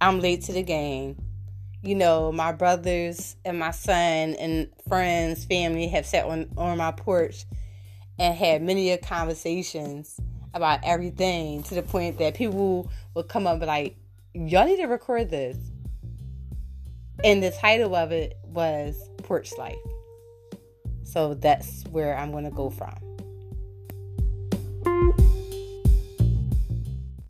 I'm late to the game. You know, my brothers and my son and friends, family have sat on, on my porch and had many conversations about everything to the point that people would come up like, y'all need to record this. And the title of it was Porch Life. So that's where I'm going to go from.